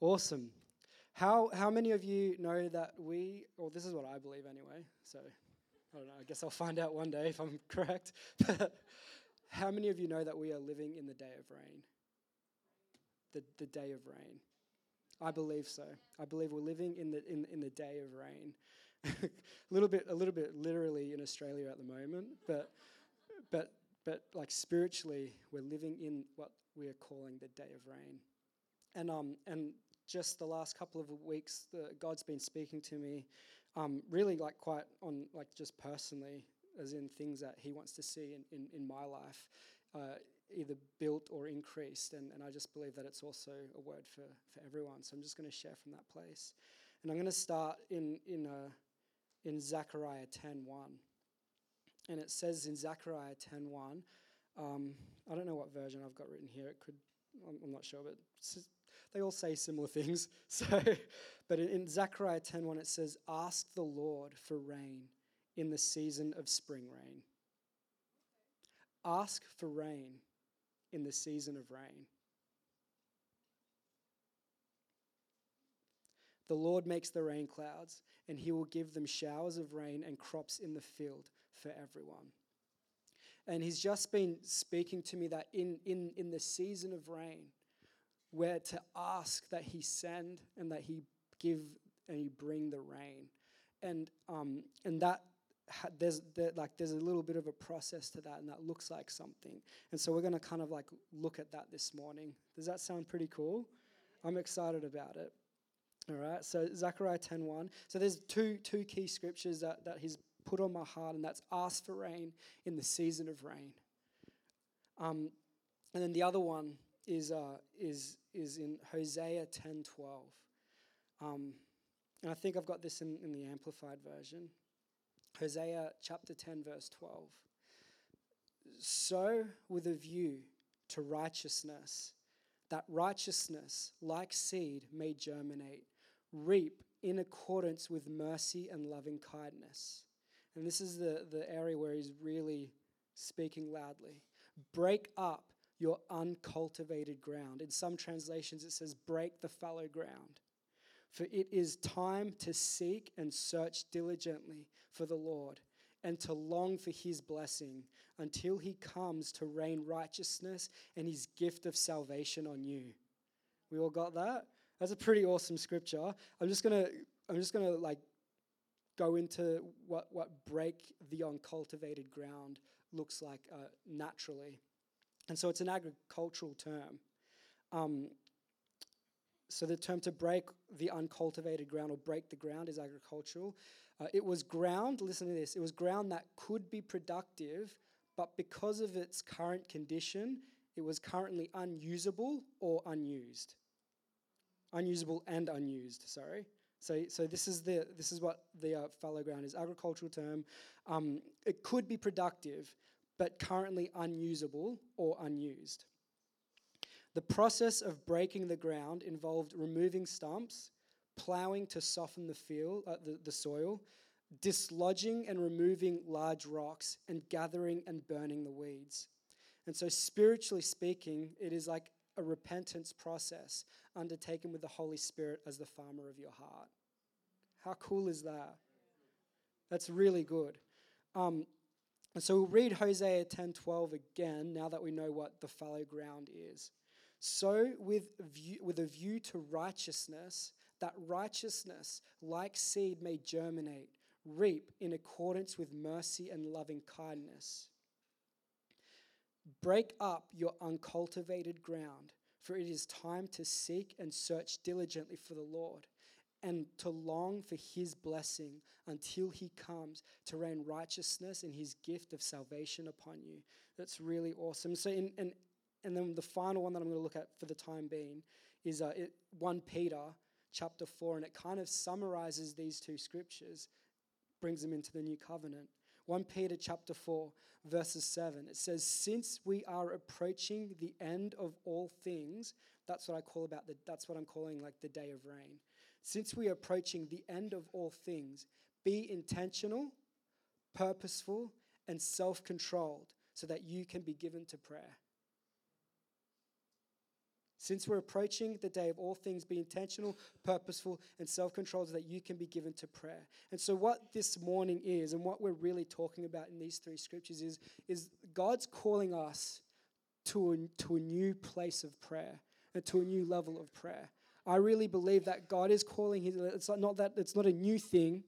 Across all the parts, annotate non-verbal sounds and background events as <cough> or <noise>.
Awesome. How, how many of you know that we, or this is what I believe anyway, so I don't know, I guess I'll find out one day if I'm <laughs> correct. <laughs> how many of you know that we are living in the day of rain? The, the day of rain. I believe so. I believe we're living in the, in, in the day of rain. <laughs> a little bit, a little bit literally in Australia at the moment, but, but, but like spiritually, we're living in what we are calling the day of rain. And, um, and just the last couple of weeks, the, God's been speaking to me, um, really like quite on like just personally, as in things that He wants to see in, in, in my life, uh, either built or increased. And, and I just believe that it's also a word for, for everyone. So I'm just going to share from that place. And I'm going to start in, in, uh, in Zechariah 10.1. And it says in Zechariah 10.1, um, I don't know what version I've got written here. It could, I'm, I'm not sure, but they all say similar things. <laughs> So, but in Zechariah 10:1 it says, "Ask the Lord for rain in the season of spring rain." Ask for rain in the season of rain. The Lord makes the rain clouds, and he will give them showers of rain and crops in the field for everyone. And he's just been speaking to me that in, in, in the season of rain, we're to ask that He send and that He give and He bring the rain, and um, and that there's there, like there's a little bit of a process to that, and that looks like something. And so we're going to kind of like look at that this morning. Does that sound pretty cool? I'm excited about it. All right. So Zechariah 10:1. So there's two two key scriptures that that He's put on my heart, and that's ask for rain in the season of rain. Um, and then the other one is, uh, is, is in Hosea 10.12. Um, and I think I've got this in, in the Amplified Version. Hosea chapter 10, verse 12. So, with a view to righteousness, that righteousness, like seed, may germinate. Reap in accordance with mercy and loving kindness. And this is the, the area where he's really speaking loudly. Break up your uncultivated ground. In some translations, it says, break the fallow ground. For it is time to seek and search diligently for the Lord and to long for his blessing until he comes to rain righteousness and his gift of salvation on you. We all got that? That's a pretty awesome scripture. I'm just to I'm just to like go into what what break the uncultivated ground looks like uh, naturally. And so it's an agricultural term. Um, so the term to break the uncultivated ground or break the ground is agricultural. Uh, it was ground, listen to this, it was ground that could be productive, but because of its current condition, it was currently unusable or unused. Unusable and unused, sorry. So, so this is the this is what the uh, fallow ground is. Agricultural term. Um, it could be productive, but currently unusable or unused. The process of breaking the ground involved removing stumps, ploughing to soften the, field, uh, the, the soil, dislodging and removing large rocks, and gathering and burning the weeds. And so, spiritually speaking, it is like a repentance process undertaken with the Holy Spirit as the farmer of your heart. How cool is that? That's really good. Um, and so we'll read Hosea 10:12 again now that we know what the fallow ground is. So with view, with a view to righteousness, that righteousness like seed may germinate, reap in accordance with mercy and loving kindness. Break up your uncultivated ground, for it is time to seek and search diligently for the Lord and to long for his blessing until he comes to rain righteousness and his gift of salvation upon you. That's really awesome. So, in, and, and then the final one that I'm going to look at for the time being is uh, it, 1 Peter chapter 4, and it kind of summarizes these two scriptures, brings them into the new covenant. 1 Peter chapter 4 verses 7 it says since we are approaching the end of all things that's what I call about the that's what I'm calling like the day of rain since we are approaching the end of all things be intentional purposeful and self-controlled so that you can be given to prayer Since we're approaching the day of all things, be intentional, purposeful, and self controlled so that you can be given to prayer. And so, what this morning is, and what we're really talking about in these three scriptures, is, is God's calling us to a, to a new place of prayer and to a new level of prayer. I really believe that God is calling his, it's not that it's not a new thing,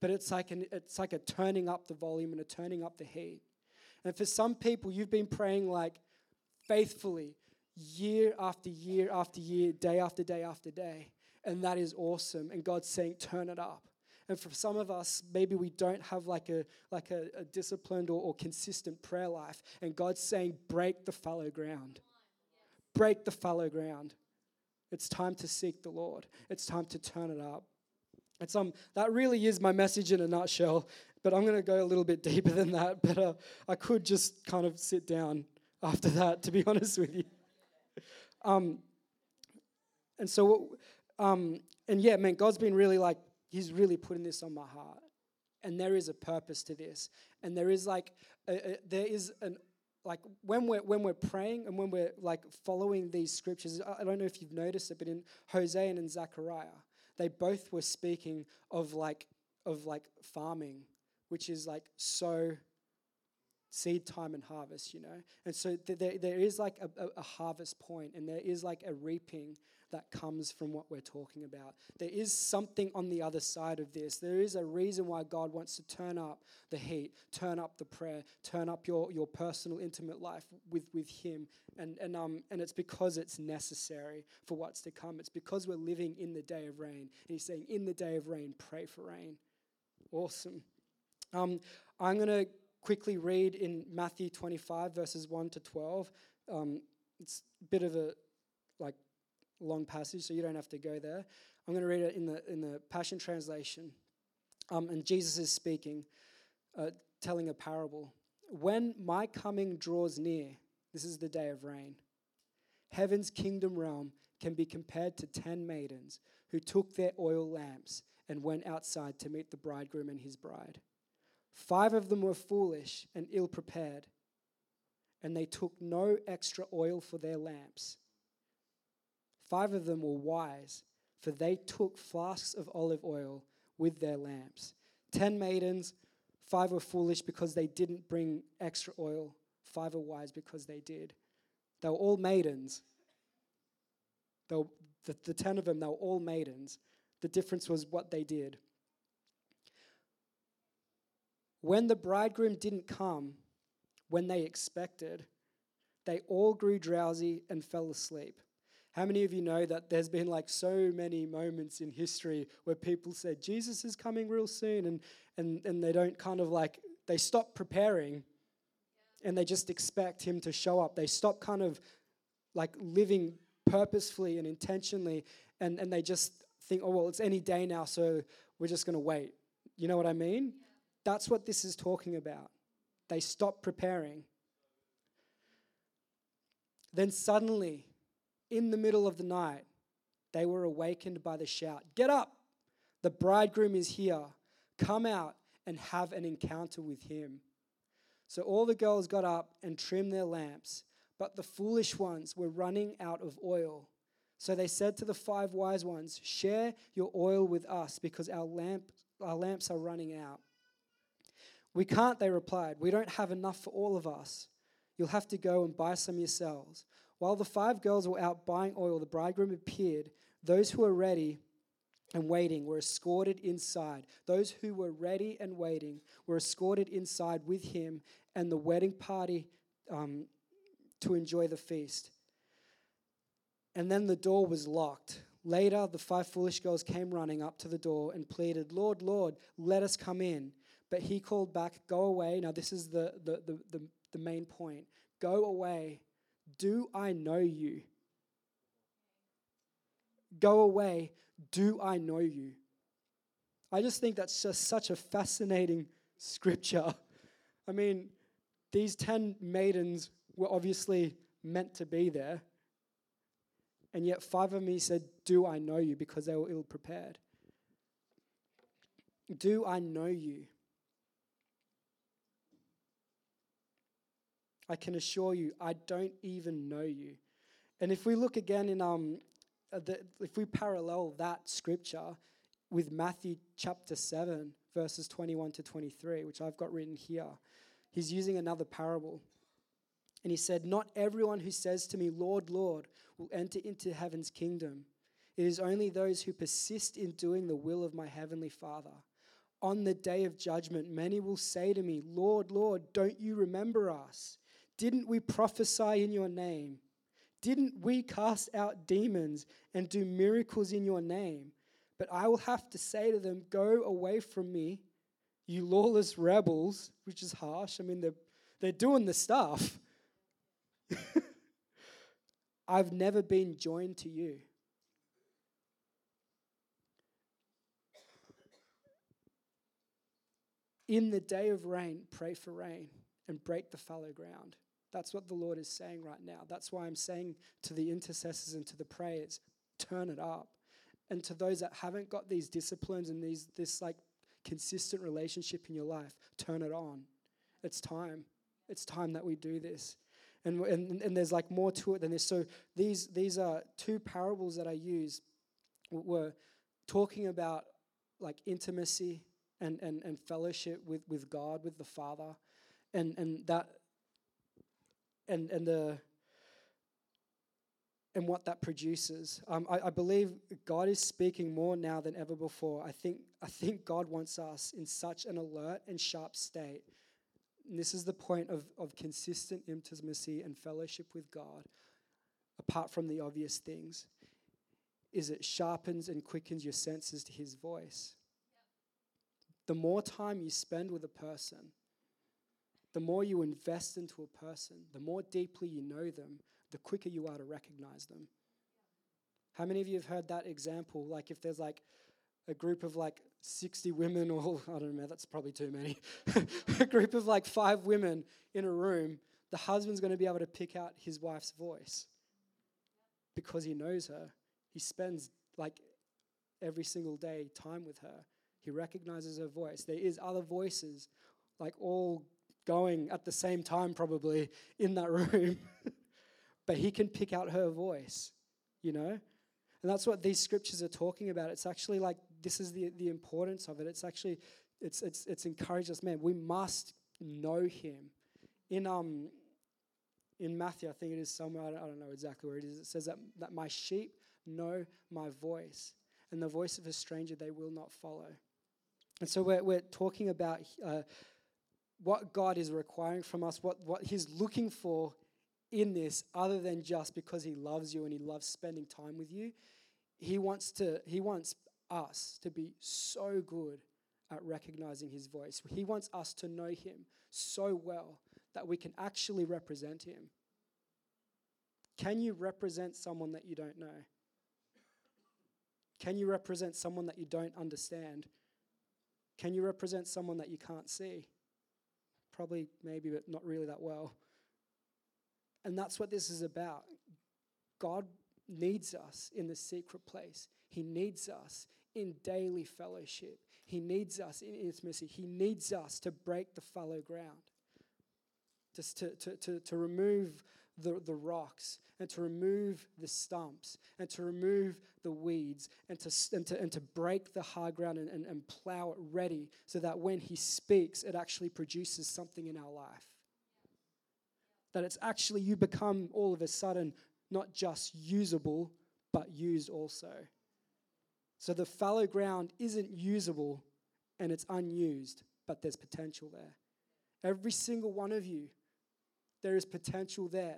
but it's like an, it's like a turning up the volume and a turning up the heat. And for some people, you've been praying like faithfully, year after year after year, day after day after day. And that is awesome. And God's saying, turn it up. And for some of us, maybe we don't have like a like a, a disciplined or, or consistent prayer life. And God's saying, break the fallow ground. Break the fallow ground. It's time to seek the Lord. It's time to turn it up. It's um that really is my message in a nutshell. But I'm going to go a little bit <laughs> deeper than that. But uh, I could just kind of sit down after <laughs> that, to be <laughs> honest with you. Um, and so, um, and yeah, man, God's been really like, He's really putting this on my heart. And there is a purpose to this. And there is like, a, a, there is an, like when we're when we're praying and when we're like following these scriptures i don't know if you've noticed it but in hosea and in zechariah they both were speaking of like of like farming which is like so seed time and harvest, you know? And so there, there is like a, a, a, harvest point and there is like a reaping that comes from what we're talking about. There is something on the other side of this. There is a reason why God wants to turn up the heat, turn up the prayer, turn up your, your personal, intimate life with, with Him. And, and, um, and it's because it's necessary for what's to come. It's because we're living in the day of rain. And He's saying, in the day of rain, pray for rain. Awesome. Um, I'm going to quickly read in Matthew 25, verses 1 to 12. Um, it's a bit of a like long passage, so you don't have to go there. I'm going to read it in the in the Passion Translation. Um, and Jesus is speaking, uh, telling a parable. When my coming draws near, this is the day of rain. Heaven's kingdom realm can be compared to ten maidens who took their oil lamps and went outside to meet the bridegroom and his bride. Five of them were foolish and ill prepared, and they took no extra oil for their lamps. Five of them were wise, for they took flasks of olive oil with their lamps. Ten maidens, five were foolish because they didn't bring extra oil, five were wise because they did. They were all maidens. They were, the, the ten of them, they were all maidens. The difference was what they did. When the bridegroom didn't come when they expected, they all grew drowsy and fell asleep. How many of you know that there's been like so many moments in history where people said Jesus is coming real soon and and and they don't kind of like they stop preparing and they just expect him to show up. They stop kind of like living purposefully and intentionally and, and they just think, oh well, it's any day now, so we're just gonna wait. You know what I mean? That's what this is talking about. They stop preparing. Then suddenly, in the middle of the night, they were awakened by the shout Get up! The bridegroom is here. Come out and have an encounter with him. So all the girls got up and trimmed their lamps, but the foolish ones were running out of oil. So they said to the five wise ones, Share your oil with us because our, lamp, our lamps are running out. We can't, they replied. We don't have enough for all of us. You'll have to go and buy some yourselves. While the five girls were out buying oil, the bridegroom appeared. Those who were ready and waiting were escorted inside. Those who were ready and waiting were escorted inside with him and the wedding party um, to enjoy the feast. And then the door was locked. Later, the five foolish girls came running up to the door and pleaded, Lord, Lord, let us come in. But he called back, Go away. Now, this is the, the, the, the, the main point. Go away. Do I know you? Go away. Do I know you? I just think that's just such a fascinating scripture. I mean, these 10 maidens were obviously meant to be there. And yet, five of me said, Do I know you? because they were ill prepared. Do I know you? I can assure you, I don't even know you. And if we look again in um, uh, the, if we parallel that scripture with Matthew chapter 7, verses 21 to 23, which I've got written here, he's using another parable. And he said, Not everyone who says to me, Lord, Lord, will enter into heaven's kingdom. It is only those who persist in doing the will of my heavenly Father. On the day of judgment, many will say to me, Lord, Lord, don't you remember us? Didn't we prophesy in your name? Didn't we cast out demons and do miracles in your name? But I will have to say to them, Go away from me, you lawless rebels, which is harsh. I mean, they're, they're doing the stuff. <laughs> I've never been joined to you. In the day of rain, pray for rain and break the fallow ground. That's what the Lord is saying right now. That's why I'm saying to the intercessors and to the prayers, turn it up. And to those that haven't got these disciplines and these this like consistent relationship in your life, turn it on. It's time. It's time that we do this. And, and, and there's like more to it than this. So these these are two parables that I use were talking about like intimacy and, and, and fellowship with, with God, with the Father, and, and that and and the and what that produces. Um, I, I, believe God is speaking more now than ever before. I think I think God wants us in such an alert and sharp state. And this is the point of, of consistent intimacy and fellowship with God, apart from the obvious things, is it sharpens and quickens your senses to his voice. The more time you spend with a person, the more you invest into a person, the more deeply you know them, the quicker you are to recognize them. How many of you have heard that example? Like if there's like a group of like 60 women, or <laughs> I don't know, that's probably too many, <laughs> a group of like five women in a room, the husband's going to be able to pick out his wife's voice because he knows her. He spends like every single day time with her. He recognizes her voice. There is other voices, like all going at the same time, probably in that room, <laughs> but he can pick out her voice, you know? And that's what these scriptures are talking about. It's actually like this is the, the importance of it. It's actually it's it's it's encouraged us, man. We must know him. In um in Matthew, I think it is somewhere, I don't, I don't know exactly where it is. It says that, that my sheep know my voice, and the voice of a stranger they will not follow. And so we're, we're talking about uh, what God is requiring from us, what, what He's looking for in this, other than just because He loves you and He loves spending time with you. He wants to, He wants us to be so good at recognizing His voice. He wants us to know Him so well that we can actually represent Him. Can you represent someone that you don't know? Can you represent someone that you don't understand? Can you represent someone that you can't see? Probably, maybe, but not really that well. And that's what this is about. God needs us in the secret place, He needs us in daily fellowship, He needs us in intimacy, He needs us to break the fallow ground, just to, to, to, to remove the, the rocks and to remove the stumps and to remove the weeds and to, and to, and to break the hard ground and, and, and plow it ready so that when He speaks, it actually produces something in our life. That it's actually you become all of a sudden not just usable, but used also. So the fallow ground isn't usable and it's unused, but there's potential there. Every single one of you there is potential there.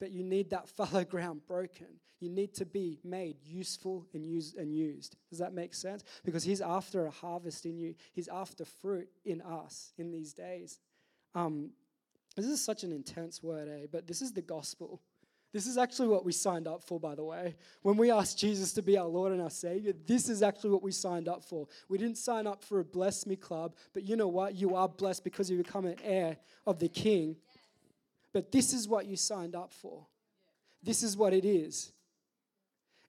But you need that <laughs> fallow ground broken. You need to be made useful and used and used. Does that make sense? Because he's after a harvest in you. He's after fruit in us in these days. Um, this is such an intense word, eh? But this is the gospel. This is actually what we signed up for, by the way. When we asked Jesus to be our Lord and our Savior, this is actually what we signed up for. We didn't sign up for a bless me club, but you know what? You are blessed because you become an heir of the King. But this is what you signed up for. This is what it is.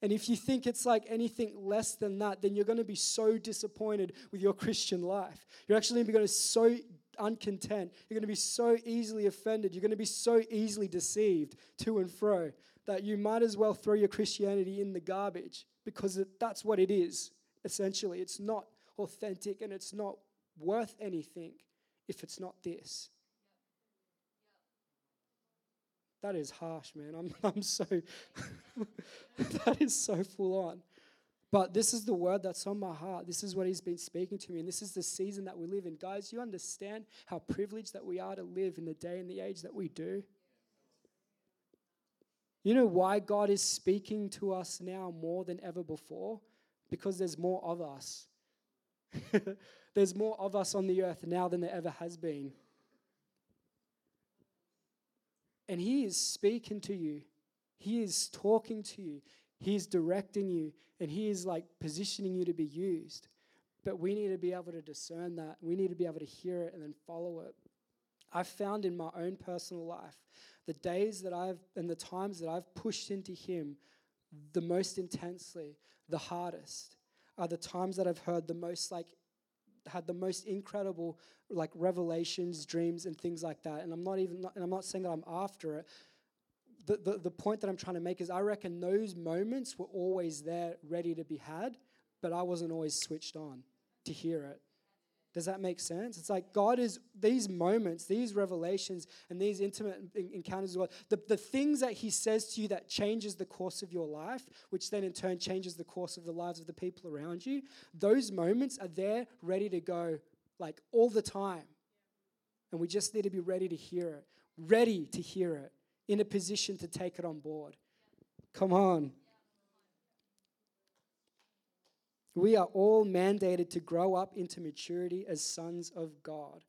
And if you think it's like anything less than that, then you're going to be so disappointed with your Christian life. You're actually going to be so uncontent. You're going to be so easily offended. You're going to be so easily deceived to and fro that you might as well throw your Christianity in the garbage because that's what it is, essentially. It's not authentic and it's not worth anything if it's not this. That is harsh, man. I'm, <laughs> I'm so, <laughs> that is so full on. But this is the word that's on my heart. This is what he's been speaking to me. And this is the season that we live in. Guys, you understand how privileged that we are to live in the day and the age that we do? You know why God is speaking to us now more than ever before? Because there's more of us. <laughs> there's more of us on the earth now than there ever has been. And He is speaking to you, He is talking to you, He is directing you, and He is like positioning you to be used. But we need to be able to discern that. We need to be able to hear it and then follow it. I've found in my own personal life the days that I've and the times that I've pushed into Him the most intensely, the hardest, are the times that I've heard the most like had the most incredible like revelations, dreams, and things like that. And I'm not even, and I'm not saying that I'm after it. The, the, the point that I'm trying to make is I reckon those moments were always there, ready to be had, but I wasn't always switched on to hear it. Does that make sense? It's like God is these moments, these revelations, and these intimate encounters with God, the, the things that He says to you that changes the course of your life, which then in turn changes the course of the lives of the people around you, those moments are there ready to go like all the time. And we just need to be ready to hear it, ready to hear it, in a position to take it on board. Come on. We are all mandated to grow up into maturity as sons of God.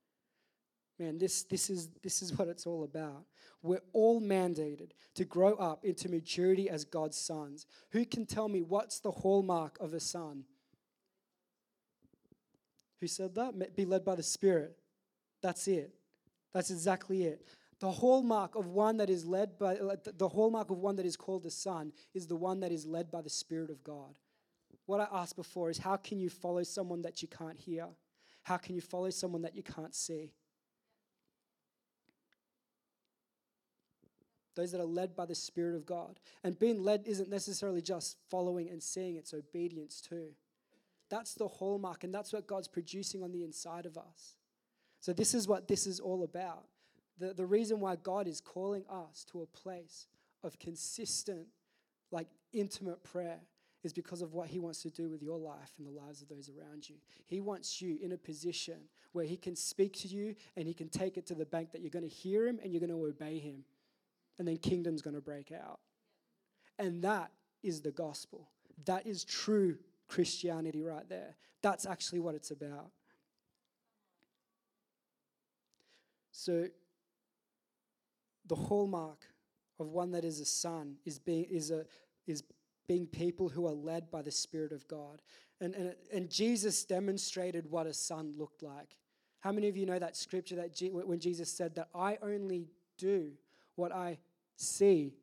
Man, this, this, is, this is what it's all about. We're all mandated to grow up into maturity as God's sons. Who can tell me what's the hallmark of a son? Who said that? Be led by the Spirit. That's it. That's exactly it. The hallmark of one that is led by, the hallmark of one that is called the son is the one that is led by the Spirit of God. What I asked before is how can you follow someone that you can't hear? How can you follow someone that you can't see? Those that are led by the Spirit of God. And being led isn't necessarily just following and seeing, it's obedience too. That's the hallmark, and that's what God's producing on the inside of us. So, this is what this is all about. The, the reason why God is calling us to a place of consistent, like intimate prayer is because of what He wants to do with your life and the lives of those around you. He wants you in a position where He can speak to you and He can take it to the bank that you're going to hear Him and you're going to obey Him. And then kingdom's going to break out. And that is the gospel. That is true Christianity right there. That's actually what it's about. So, the hallmark of one that is a son is being is a is being people who are led by the Spirit of God. And, and, and Jesus demonstrated what a son looked like. How many of you know that scripture that when Jesus said that I only do what I see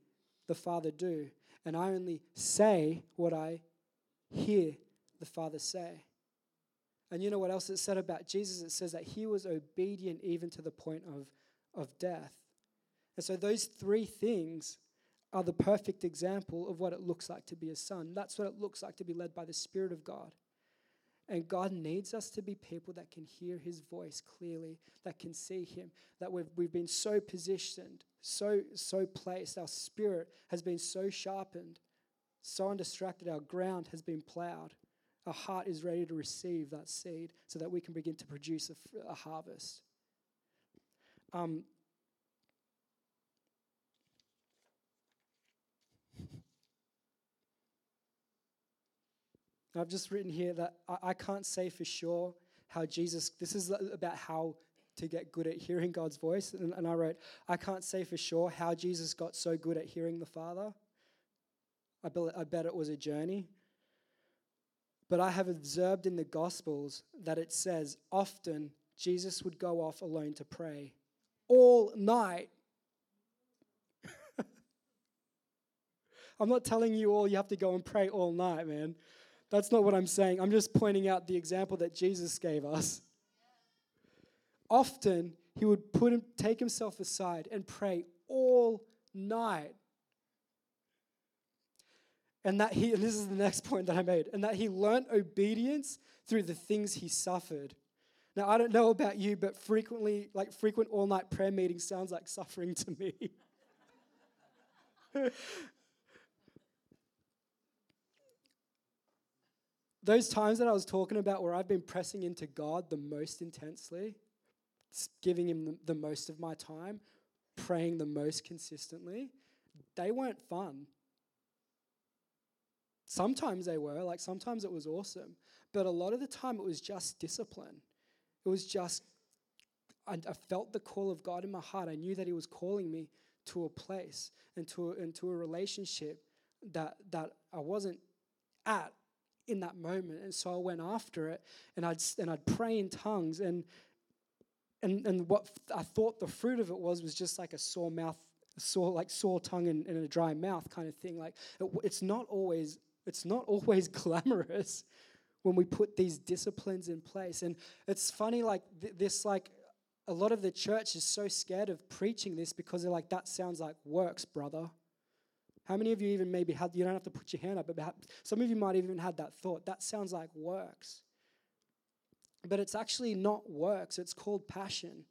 the Father do, and I only say what I hear the Father say? And you know what else it said about Jesus? It says that he was obedient even to the point of, of death. And so those three things are the perfect example of what it looks like to be a son. That's what it looks like to be led by the Spirit of God. And God needs us to be people that can hear His voice clearly, that can see Him, that we've, we've been so positioned, so, so placed. Our spirit has been so sharpened, so undistracted. Our ground has been plowed. Our heart is ready to receive that seed so that we can begin to produce a, a harvest. Um, I've just written here that I, I can't say for sure how Jesus, this is about how to get good at hearing God's voice. And, and I wrote, I can't say for sure how Jesus got so good at hearing the Father. I, be, I bet it was a journey. But I have observed in the Gospels that it says often Jesus would go off alone to pray all night. <laughs> I'm not telling you all you have to go and pray all night, man. That's not what I'm saying. I'm just pointing out the example that Jesus gave us. often he would put him, take himself aside and pray all night. And that he, and this is the next point that I made, and that he learnt obedience through the things he suffered. Now, I don't know about you, but frequently, like frequent all night prayer meetings sounds like suffering to me. <laughs> Those times that I was talking about where I've been pressing into God the most intensely, giving Him the, most of my time, praying the most consistently, they weren't fun. Sometimes they were, like sometimes it was awesome, but a lot of the time it was just discipline. It was just, I, I felt the call of God in my heart. I knew that He was calling me to a place and to and to a relationship that, that I wasn't at in that moment. And so I went after it and I'd, and I'd pray in tongues. And, and, and what I thought the fruit of it was was just like a sore mouth, sore, like sore tongue and, and a dry mouth kind of thing. Like it, it's not always, it's not <laughs> always glamorous when we put these disciplines in place. And it's funny, like th- this, like a lot of the church is so scared of preaching this because they're like, that sounds like works, brother. How many of you even maybe had, you don't have to put your hand up, but perhaps some of you might have even had that thought. That sounds like works. But it's actually not works, it's called passion.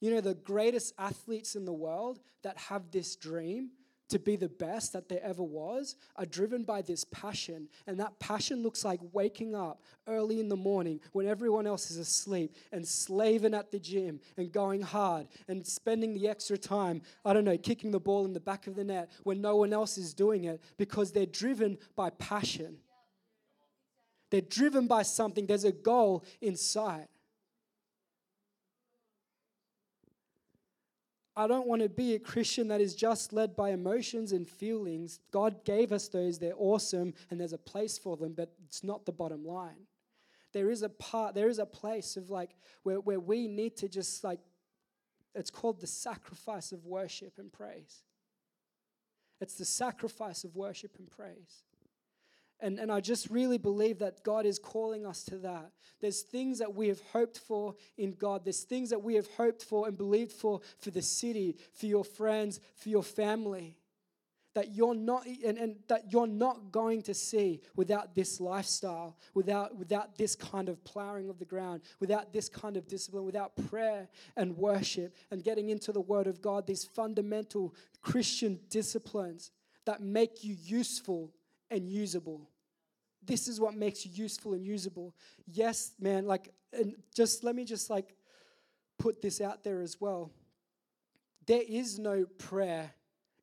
You know, the greatest athletes in the world that have this dream to be the best that there ever was are driven by this passion. And that passion looks like waking up early in the morning when everyone else is asleep and slaving at the gym and going hard and spending the extra time, I don't know, kicking the ball in the back of the net when no one else is doing it because they're driven by passion. They're driven by something, there's a goal in sight. I don't want to be a Christian that is just led by emotions and feelings. God gave us those, they're awesome, and there's a place for them, but it's not the bottom line. There is a part, there is a place of like where, where we need to just like, it's called the sacrifice of worship and praise. It's the sacrifice of worship and praise. And, and I just really believe that God is calling us to that. There's things that we have hoped for in God. There's things that we have hoped for and believed for for the city, for your friends, for your family. That you're not and, and that you're not going to see without this lifestyle, without, without this kind of plowing of the ground, without this kind of discipline, without prayer and worship and getting into the Word of God, these fundamental Christian disciplines that make you useful and usable. This is what makes you useful and usable. Yes, man, like, and just let me just like put this out there as well. There is no prayer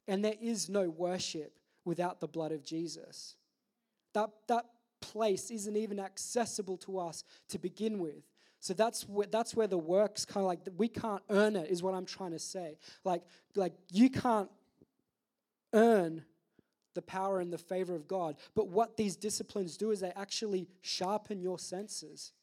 and there is no worship without the blood of Jesus. That, that place isn't even accessible to us to begin with. So that's where, that's where the work's kind of like we can't earn it, is what I'm trying to say. Like, like you can't earn the power and the favor of God. But what these disciplines do is they actually sharpen your senses.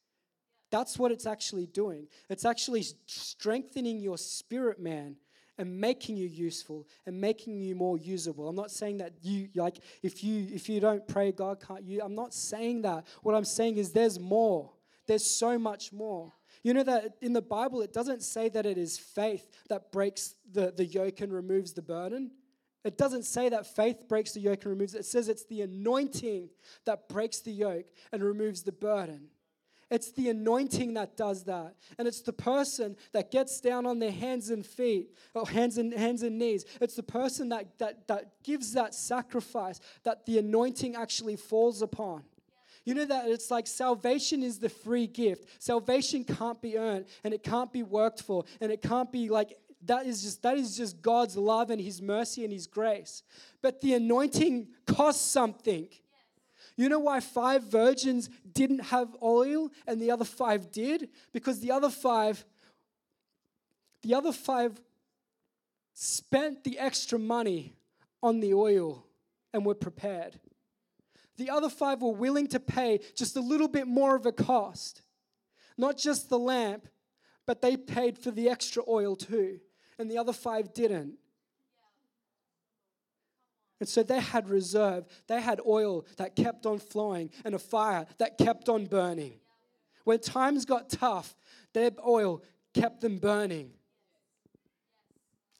That's what it's actually doing. It's actually strengthening your spirit, man, and making you useful and making you more usable. I'm not saying that you like if you if you don't pray, God can't you. I'm not saying that. What I'm saying is there's more. There's so much more. You know that in the Bible it doesn't say that it is faith that breaks the, the yoke and removes the burden. It doesn't say that faith breaks the yoke and removes it. It says it's the anointing that breaks the yoke and removes the burden. It's the anointing that does that. And it's the person that gets down on their hands and feet, or hands and hands and knees. It's the person that, that, that gives that sacrifice that the anointing actually falls upon. You know that it's like salvation is the free gift. Salvation can't be earned and it can't be worked for and it can't be like that is just that is just God's love and his mercy and his grace. But the anointing costs something. You know why five virgins didn't have oil and the other five did? Because the other five the other five spent the extra money on the oil and were prepared. The other five were willing to pay just a little bit more of a cost. Not just the lamp, but they paid for the extra oil too and the other five didn't. And so they had reserve. They had oil that kept on flowing and a fire that kept on burning. When times got tough, their oil kept them burning.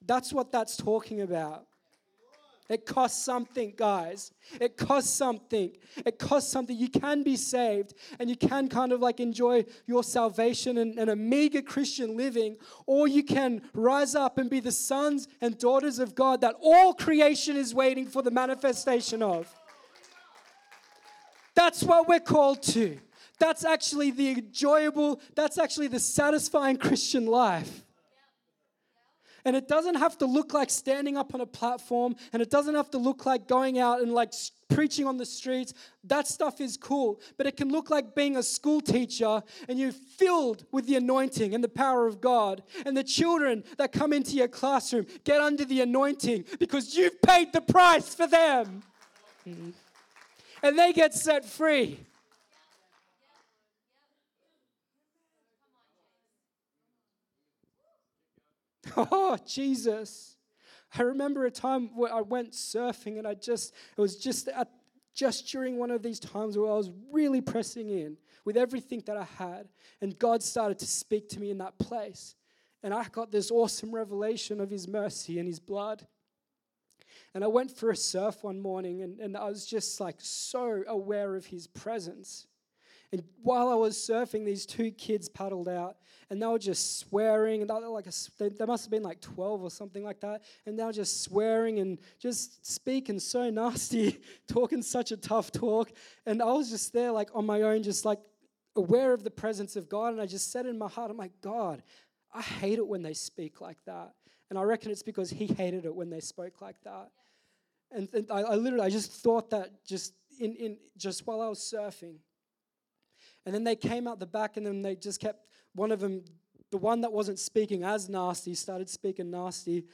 That's what that's talking about. It costs something, guys. It costs something. It costs something. You can be saved and you can kind of like enjoy your salvation and, and a meager Christian living, or you can rise up and be the sons and daughters of God that all creation is waiting for the manifestation of. That's what we're called to. That's actually the enjoyable, that's actually the satisfying Christian life. And it doesn't have to look like standing up on a platform, and it doesn't have to look like going out and like preaching on the streets. That stuff is cool. But it can look like being a school teacher and you're filled with the anointing and the power of God. And the children that come into your classroom get under the anointing because you've paid the price for them. And they get set free. <laughs> Oh, Jesus. I remember a time where I went surfing and I just, it was just at, just during one of these times where I was really pressing in with everything that I had. And God started to speak to me in that place. And I got this awesome revelation of His mercy and His blood. And I went for a surf one morning and, and I was just like so aware of His presence. And while I was surfing, these two kids paddled out and they were just swearing. And they, like a, they, they must have been like 12 or something like that. And they were just swearing and just speaking so nasty, <laughs> talking such a tough talk. And I was just there, like on my own, just like aware of the presence of God. And I just said in my heart, I'm like, God, I hate it when they speak like that. And I reckon it's because He hated it when they spoke like that. And, and I, I literally, I just thought that just in, in just while I was surfing. And then they came out the back and then they just kept, one of them, the one that wasn't speaking as nasty, started speaking nasty.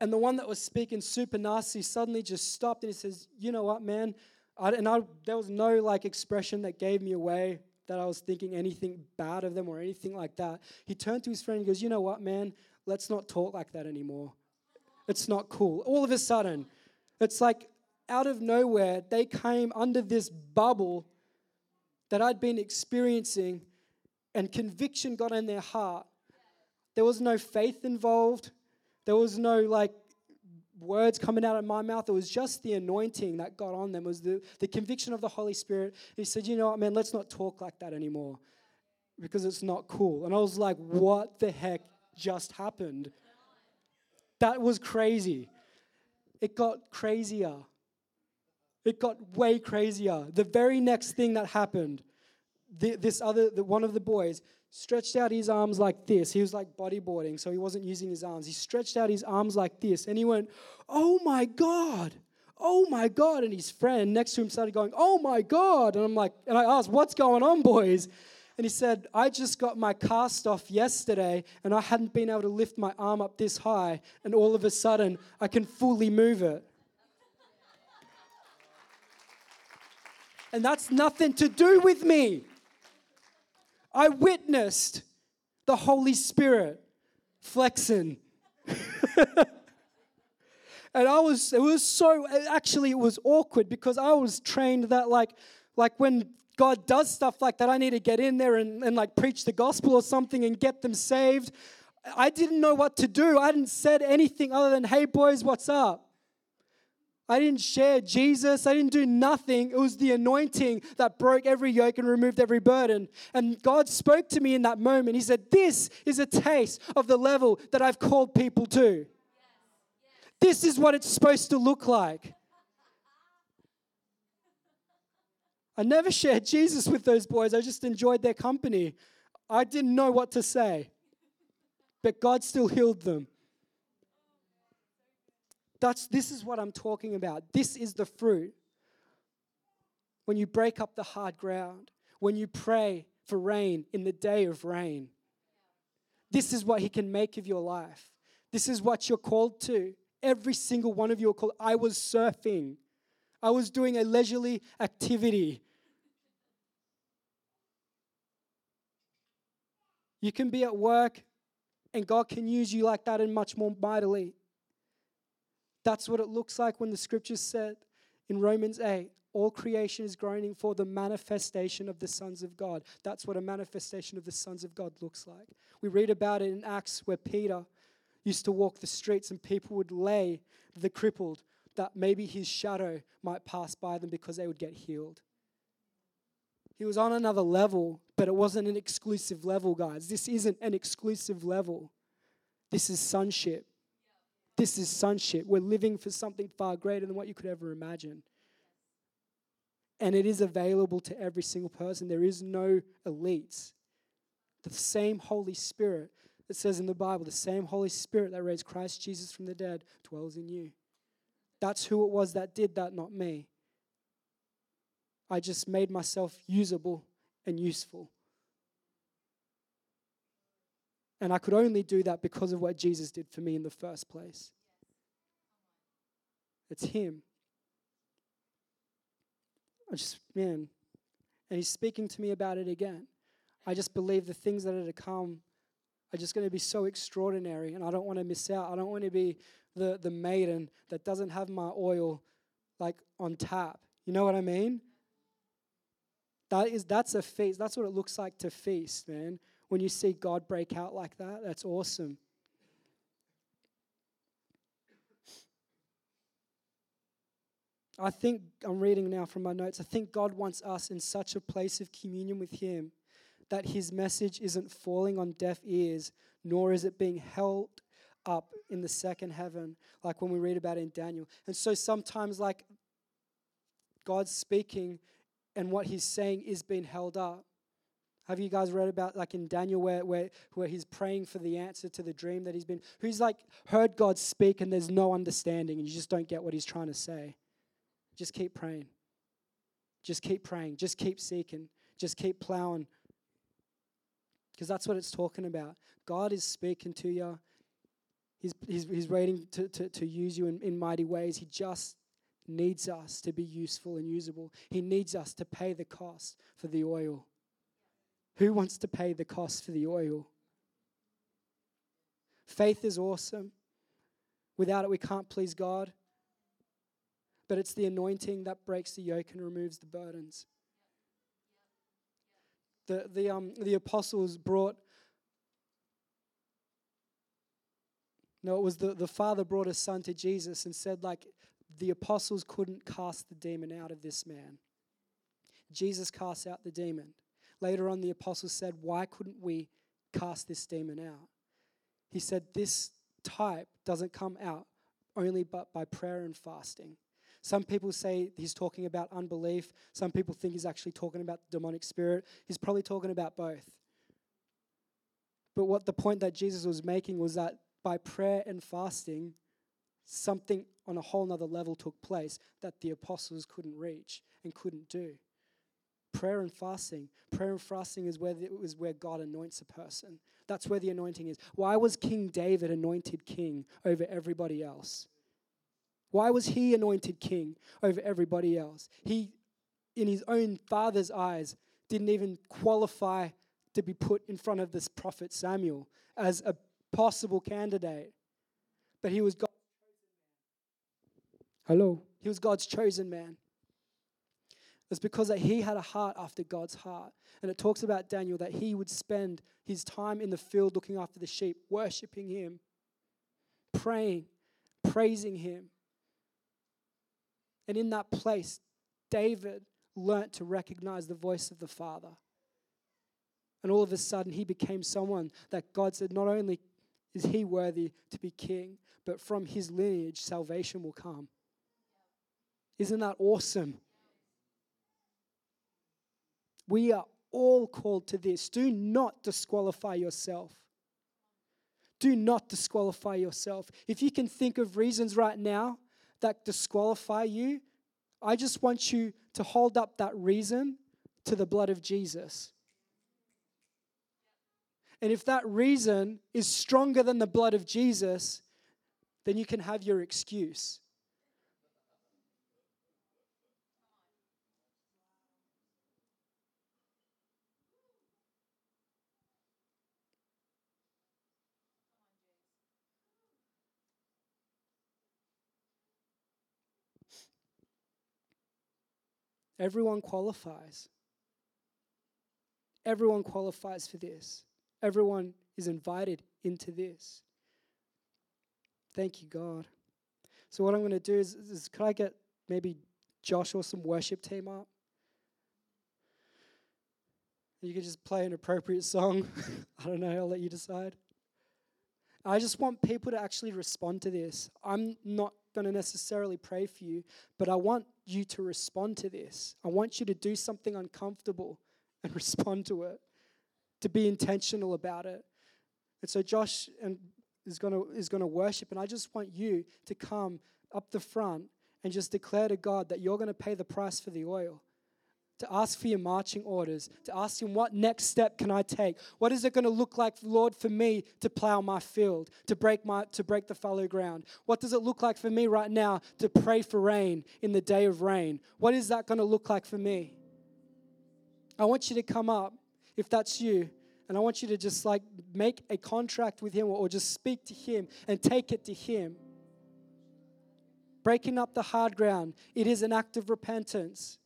And the one that was speaking super nasty suddenly just stopped and he says, You know what, man? I, and I, there was no like expression that gave me away that I was thinking anything bad of them or anything like that. He turned to his friend and goes, You know what, man? Let's not talk like that anymore. It's not cool. All of a sudden, it's like out of nowhere, they came under this bubble that I'd been experiencing, and conviction got in their heart. There was no faith involved. There was no like words coming out of my mouth. It was just the anointing that got on them. It was the, the conviction of the Holy Spirit. He said, You know what, man, let's not talk like that anymore because it's not cool. And I was like, What the heck just happened? That was crazy. It got crazier. It got way crazier. The very next thing that happened, the, this other, the, one of the boys stretched out his arms like this. He was like bodyboarding, so he wasn't using his arms. He stretched out his arms like this, and he went, "Oh my God!" Oh my God. And his friend next to him started going, Oh my God. And I'm like, and I asked, What's going on, boys? And he said, I just got my cast off yesterday and I hadn't been able to lift my arm up this high. And all of a sudden, I can fully move it. And that's nothing to do with me. I witnessed the Holy Spirit flexing. <laughs> and I was, it was so, actually, it was awkward because I was trained that, like, like when God does stuff like that, I need to get in there and, and like preach the gospel or something and get them saved. I didn't know what to do. I hadn't said anything other than, hey, boys, what's up? I didn't share Jesus. I didn't do nothing. It was the anointing that broke every yoke and removed every burden. And God spoke to me in that moment. He said, This is a taste of the level that I've called people to. This is what it's supposed to look like. I never shared Jesus with those boys. I just enjoyed their company. I didn't know what to say, but God still healed them. That's, this is what I'm talking about. This is the fruit. When you break up the hard ground, when you pray for rain in the day of rain, this is what He can make of your life. This is what you're called to. Every single one of you are called. I was surfing, I was doing a leisurely activity. You can be at work, and God can use you like that and much more mightily. That's what it looks like when the scriptures said in Romans 8 All creation is groaning for the manifestation of the sons of God. That's what a manifestation of the sons of God looks like. We read about it in Acts where Peter used to walk the streets and people would lay the crippled that maybe his shadow might pass by them because they would get healed. He was on another level, but it wasn't an exclusive level, guys. This isn't an exclusive level. This is sonship. This is sonship. We're living for something far greater than what you could ever imagine. And it is available to every single person. There is no elites. The same Holy Spirit that says in the Bible, the same Holy Spirit that raised Christ Jesus from the dead dwells in you. That's who it was that did that, not me. I just made myself usable and useful. And I could only do that because of what Jesus did for me in the first place. It's Him. I just, man, and He's speaking to me about it again. I just believe the things that are to come are just going to be so extraordinary, and I don't want to miss out. I don't want to be the, the maiden that doesn't have my oil like on tap. You know what I mean? That is that's a feast. That's what it looks like to feast, man. When you see God break out like that, that's awesome. I think I'm reading now from my notes. I think God wants us in such a place of communion with Him that His message isn't falling on deaf ears, nor is it being held up in the second heaven, like when we read about in Daniel. And so sometimes, like God's speaking, and what He's saying is being held up. Have you guys read about like in Daniel where, where, where he's praying for the answer to the dream that he's been, who's like heard God speak and there's no understanding and you just don't get what he's trying to say? Just keep praying. Just keep praying. Just keep seeking. Just keep plowing. Because that's what it's talking about. God is speaking to you. He's, he's, he's waiting to, to, to use you in, in mighty ways. He just needs us to be useful and usable. He needs us to pay the cost for the oil. Who wants to pay the cost for the oil? Faith is awesome. Without it, we can't please God. But it's the anointing that breaks the yoke and removes the burdens. The, the, um, the apostles brought, no, it was the, the father brought his son to Jesus and said, like, the apostles couldn't cast the demon out of this man. Jesus cast out the demon. Later on, the apostles said, Why couldn't we cast this demon out? He said, This type doesn't come out only but by prayer and fasting. Some people say he's talking about unbelief. Some people think he's actually talking about the demonic spirit. He's probably talking about both. But what the point that Jesus was making was that by prayer and fasting, something on a whole nother level took place that the apostles couldn't reach and couldn't do prayer and fasting. Prayer and fasting is where, the, is where God anoints a person. That's where the anointing is. Why was King David anointed king over everybody else? Why was he anointed king over everybody else? He, in his own father's eyes, didn't even qualify to be put in front of this prophet Samuel as a possible candidate. But he was God's Hello. He was God's chosen man. It's because that he had a heart after God's heart. And it talks about Daniel that he would spend his time in the field looking after the sheep, worshiping him, praying, praising him. And in that place, David learnt to recognize the voice of the Father. And all of a sudden, he became someone that God said, not only is he worthy to be king, but from his lineage, salvation will come. Isn't that awesome? We are all called to this. Do not disqualify yourself. Do not disqualify yourself. If you can think of reasons right now that disqualify you, I just want you to hold up that reason to the blood of Jesus. And if that reason is stronger than the blood of Jesus, then you can have your excuse. Everyone qualifies. Everyone qualifies for this. Everyone is invited into this. Thank you, God. So, what I'm going to do is, is could I get maybe Josh or some worship team up? You could just play an appropriate song. <laughs> I don't know, I'll let you decide. I just want people to actually respond to this. I'm not going to necessarily pray for you, but I want you to respond to this. I want you to do something uncomfortable and <laughs> respond to it, to be intentional about it. And so Josh and is going to is going to worship and I just want you to come up the front and just declare to God that you're going to pay the price for the oil to ask for your marching orders, to ask Him, what next step can I take? What is it going to look like, Lord, for me to plow my field, to break, my, to break the fallow ground? What does it look like for me right now to pray for rain in the day of rain? What is that going to look like for me? I want you to come up, if that's you, and I want you to just like make a contract with Him or just speak to Him and take it to Him. Breaking up the hard ground, it is an act of repentance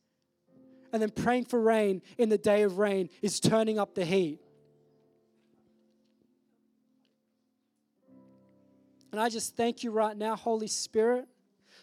and then praying for rain in the day of rain is turning up the heat. And I just thank you right now, Holy Spirit,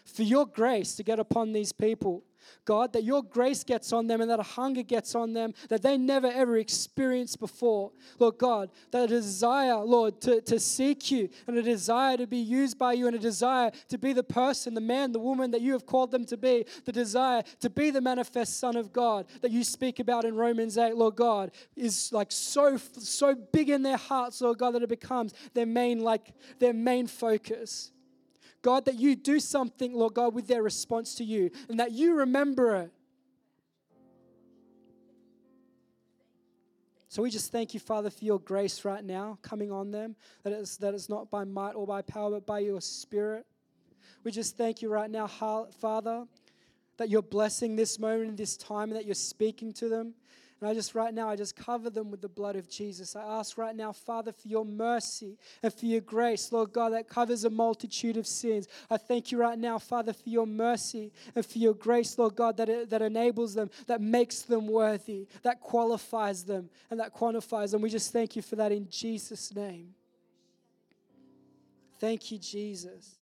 for your grace to get upon these people. God, that your grace gets on them and that a hunger gets on them that they never ever experienced before. Lord God, that a desire, Lord, to, to seek you and a desire to be used by you and a desire to be the person, the man, the woman that you have called them to be, the desire to be the manifest Son of God that you speak about in Romans 8, Lord God, is like so, so big in their hearts, Lord God, that it becomes their main, like their main focus. God, that you do something, Lord God, with their response to you and that you remember it. So we just thank you, Father, for your grace right now coming on them, that it's, that it's not by might or by power, but by your spirit. We just thank you right now, Father, that you're blessing this moment and this time and that you're speaking to them. And I just right now, I just cover them with the blood of Jesus. I ask right now, Father, for your mercy and for your grace, Lord God, that covers a multitude of sins. I thank you right now, Father, for your mercy and for your grace, Lord God, that, that enables them, that makes them worthy, that qualifies them, and that quantifies them. We just thank you for that in Jesus' name. Thank you, Jesus.